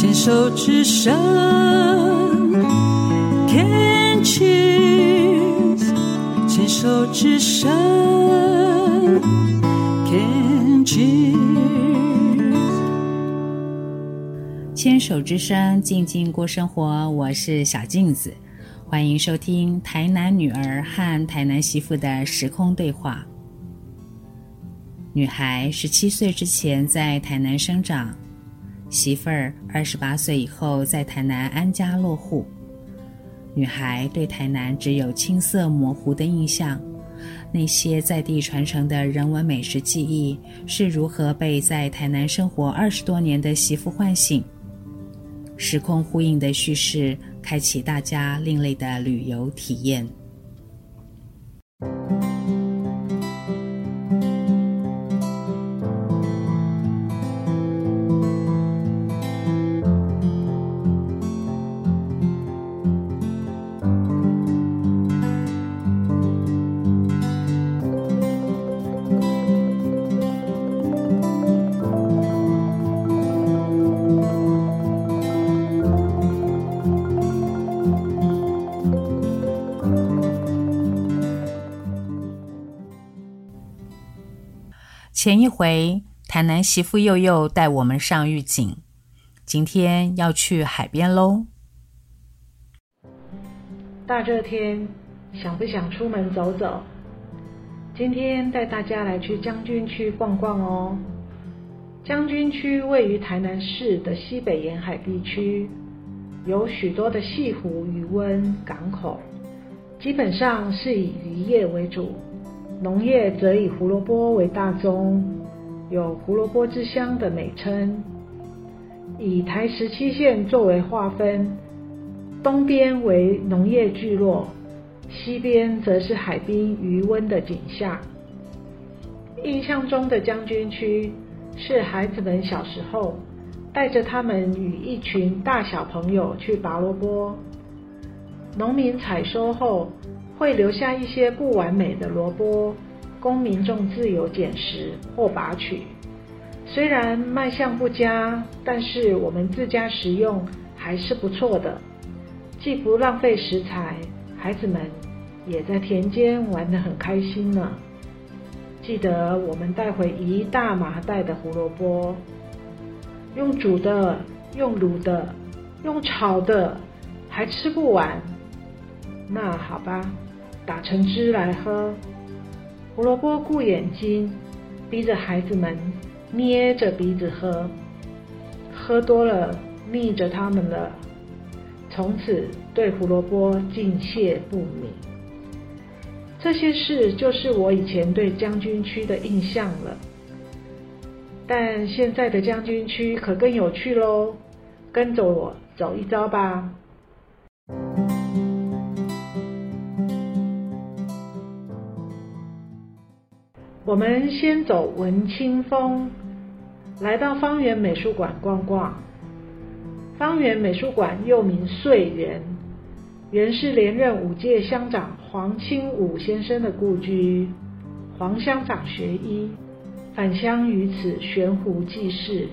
牵手之声，Can cheers，牵手之声，Can cheers，牵手之声，静静过生活。我是小镜子，欢迎收听台南女儿和台南媳妇的时空对话。女孩十七岁之前在台南生长，媳妇儿二十八岁以后在台南安家落户。女孩对台南只有青涩模糊的印象，那些在地传承的人文美食记忆是如何被在台南生活二十多年的媳妇唤醒？时空呼应的叙事，开启大家另类的旅游体验。前一回，台南媳妇祐祐带我们上玉井，今天要去海边喽。大热天，想不想出门走走？今天带大家来去将军区逛逛哦。将军区位于台南市的西北沿海地区，有许多的潟湖、渔温、港口，基本上是以渔业为主。农业则以胡萝卜为大宗，有“胡萝卜之乡”的美称。以台十七线作为划分，东边为农业聚落，西边则是海滨渔温的景象。印象中的将军区，是孩子们小时候带着他们与一群大小朋友去拔萝卜，农民采收后，会留下一些不完美的萝卜，供民众自由捡拾或拔取。虽然卖相不佳，但是我们自家食用还是不错的，既不浪费食材，孩子们也在田间玩得很开心呢。记得我们带回一大麻袋的胡萝卜，用煮的，用卤的，用炒的，还吃不完。那好吧。打成汁来喝，胡萝卜顾眼睛，逼着孩子们捏着鼻子喝，喝多了腻着他们了，从此对胡萝卜敬谢不敏。这些事就是我以前对将军区的印象了，但现在的将军区可更有趣喽，跟着我走一遭吧。我们先走文青风，来到方圆美术馆逛逛。方圆美术馆又名岁园，原是连任五届乡长黄清武先生的故居。黄乡长学医，返乡于此悬壶济世，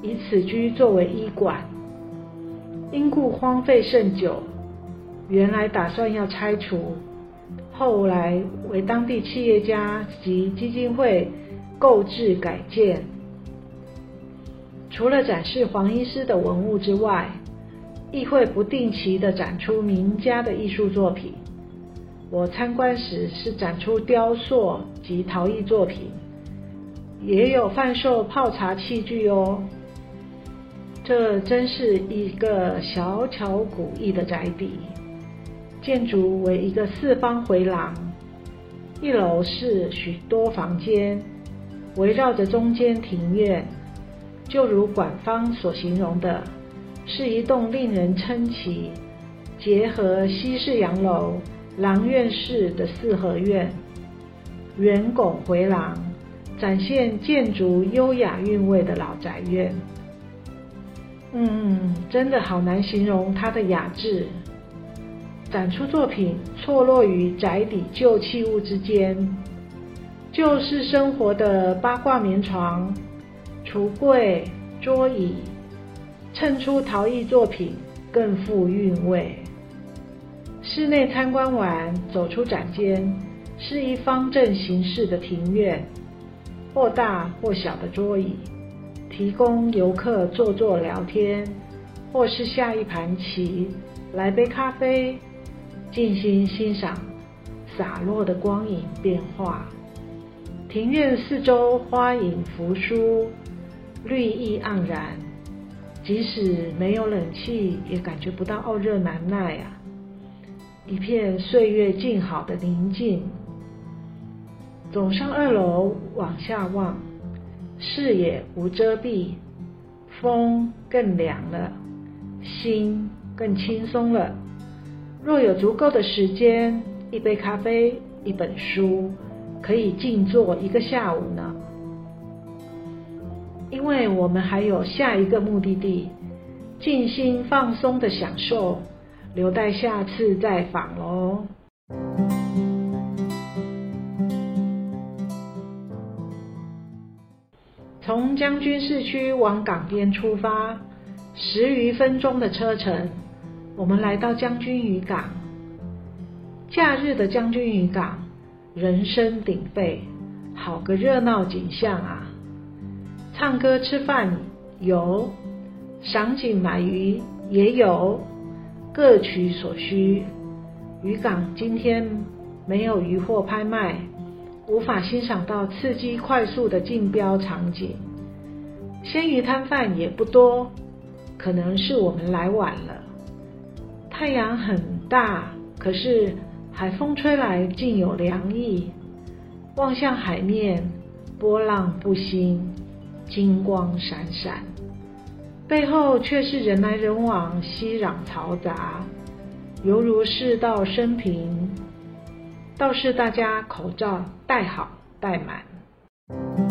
以此居作为医馆。因故荒废甚久，原来打算要拆除。后来为当地企业家及基金会购置改建。除了展示黄医师的文物之外，亦会不定期的展出名家的艺术作品。我参观时是展出雕塑及陶艺作品，也有贩售泡茶器具哦。这真是一个小巧古意的宅邸。建筑为一个四方回廊，一楼是许多房间，围绕着中间庭院，就如馆方所形容的，是一栋令人称奇、结合西式洋楼、廊院式的四合院，圆拱回廊，展现建筑优雅韵味的老宅院。嗯，真的好难形容它的雅致。展出作品错落于宅邸旧器物之间，旧式生活的八卦棉床、橱柜、桌椅，衬出陶艺作品更富韵味。室内参观完，走出展间，是一方正形式的庭院，或大或小的桌椅，提供游客坐坐聊天，或是下一盘棋，来杯咖啡，静心欣赏洒落的光影变化。庭院四周花影扶疏，绿意盎然，即使没有冷气，也感觉不到傲热难耐啊！一片岁月静好的宁静。走上二楼，往下望，视野无遮蔽，风更凉了，心更轻松了。若有足够的时间，一杯咖啡，一本书，可以静坐一个下午呢。因为我们还有下一个目的地，静心放松的享受，留待下次再访喽。从将军市区往港边出发，十余分钟的车程，我们来到将军渔港。假日的将军渔港，人声鼎沸，好个热闹景象啊！唱歌吃饭有，赏景买鱼也有，各取所需。渔港今天没有渔货拍卖。无法欣赏到刺激快速的竞标场景，鲜鱼摊贩也不多，可能是我们来晚了。太阳很大，可是海风吹来竟有凉意。望向海面，波浪不兴，金光闪闪，背后却是人来人往，熙攘嘈杂，犹如世道升平。倒是大家口罩戴好戴满。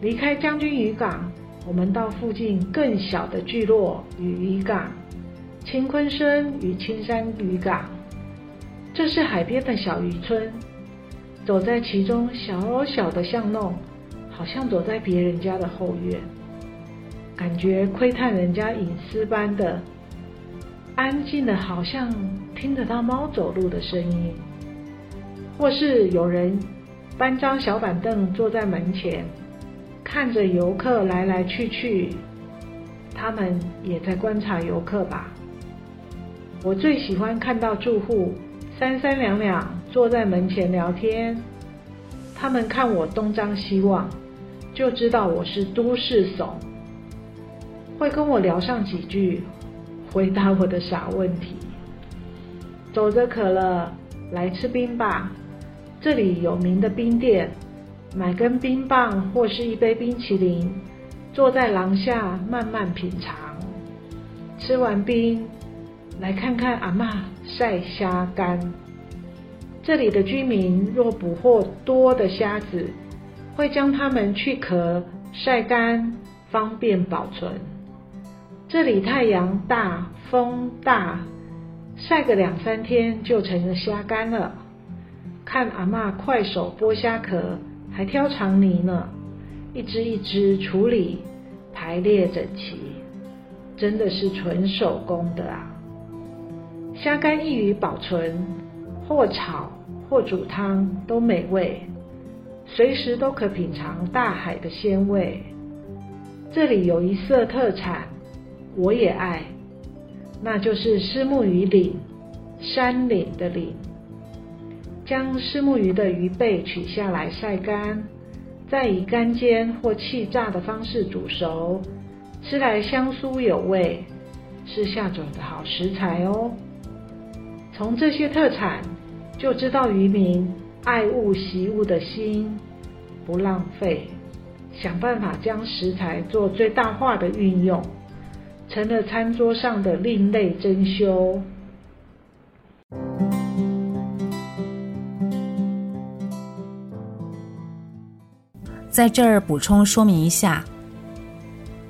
离开将军渔港，我们到附近更小的聚落与渔港——青昆生与青山渔港。这是海边的小渔村，走在其中小小的巷弄，好像走在别人家的后院。感觉窥探人家隐私般的安静的，好像听得到猫走路的声音，或是有人搬张小板凳坐在门前，看着游客来来去去，他们也在观察游客吧。我最喜欢看到住户三三两两坐在门前聊天，他们看我东张西望，就知道我是都市怂。会跟我聊上几句，回答我的傻问题。走着渴了，来吃冰吧。这里有名的冰店，买根冰棒或是一杯冰淇淋，坐在廊下慢慢品尝。吃完冰，来看看阿嬷晒虾干。这里的居民若捕获多的虾子，会将它们去壳晒干，方便保存。这里太阳大，风大，晒个两三天就成了虾干了。看阿嬷快手剥虾壳，还挑长泥呢，一只一只处理，排列整齐，真的是纯手工的啊！虾干易于保存，或炒或煮汤都美味，随时都可品尝大海的鲜味。这里有一色特产。我也爱，那就是虱目鱼鳞，山岭的岭。将虱目鱼的鱼背取下来晒干，再以干煎或气炸的方式煮熟，吃来香酥有味，是下酒的好食材哦。从这些特产就知道渔民爱物惜物的心，不浪费，想办法将食材做最大化的运用。成了餐桌上的另类珍馐。在这儿补充说明一下，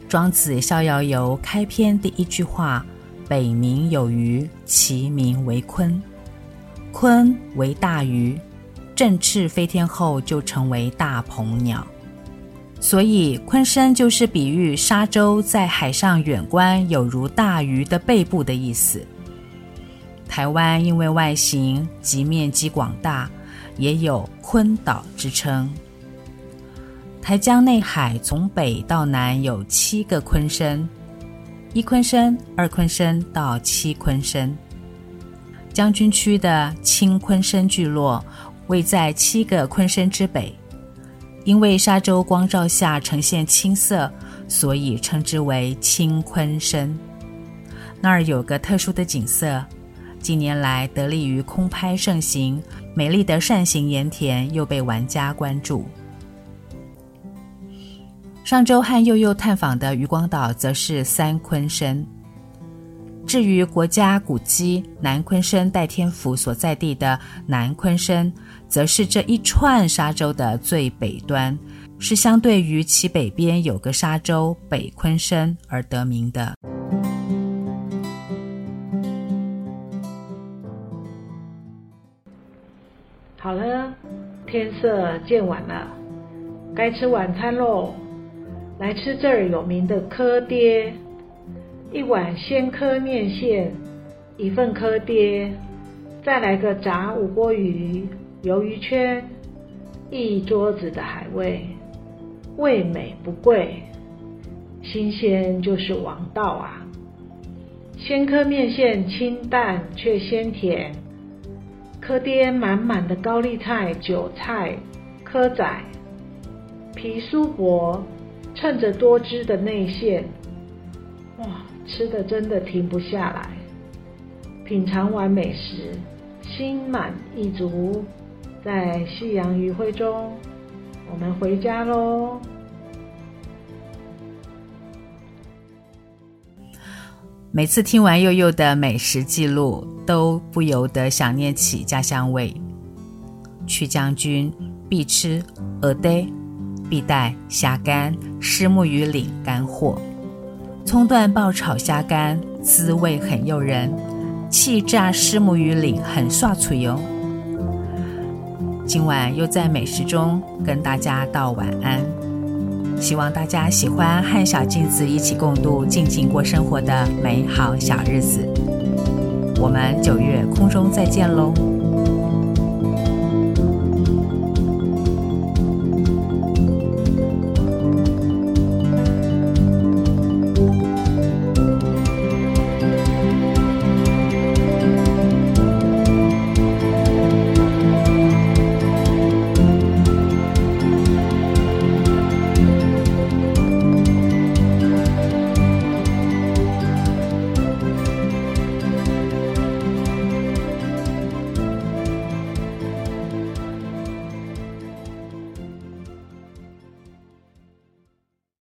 《庄子·逍遥游》开篇第一句话：“北冥有鱼，其名为鲲。鲲为大鱼，振翅飞天后就成为大鹏鸟。所以鲲身就是比喻沙洲在海上远观有如大鱼的背部的意思。台湾因为外形及面积广大，也有鲲岛之称。台江内海从北到南有七个鲲鯓，一鲲鯓、二鲲鯓到七鲲鯓。将军区的青鲲鯓聚落位在七个鲲鯓之北。因为沙洲光照下呈现青色，所以称之为青鲲鯓。那儿有个特殊的景色，近年来得力于空拍盛行，美丽的扇形盐田又被玩家关注。上周和祐祐探访的渔光岛，则是三鲲鯓。至于国家古迹南鲲鯓代天府所在地的南鲲鯓，则是这一串沙洲的最北端，是相对于其北边有个沙洲北鲲鯓而得名的。好了，天色渐晚了，该吃晚餐喽。来吃这儿有名的蚵嗲。一碗鲜蚵面线，一份蚵嗲，再来个炸五锅鱼、鱿鱼圈，一桌子的海味，味美不贵，新鲜就是王道啊！鲜蚵面线清淡却鲜甜，蚵嗲满满的高丽菜、韭菜、蚵仔，皮酥薄，趁着多汁的内馅，哇！吃的真的停不下来，品尝完美食，心满意足，在夕阳余晖中，我们回家喽。每次听完祐祐的美食记录，都不由得想念起家乡味。去将军必吃蚵嗲，必带虾干、虱目鱼鳞干货。葱段爆炒虾干，滋味很诱人；气炸虱目鱼鳞很涮嘴哟。今晚又在美食中跟大家道晚安，希望大家喜欢和小镜子一起共度静静过生活的美好小日子。我们九月空中再见喽！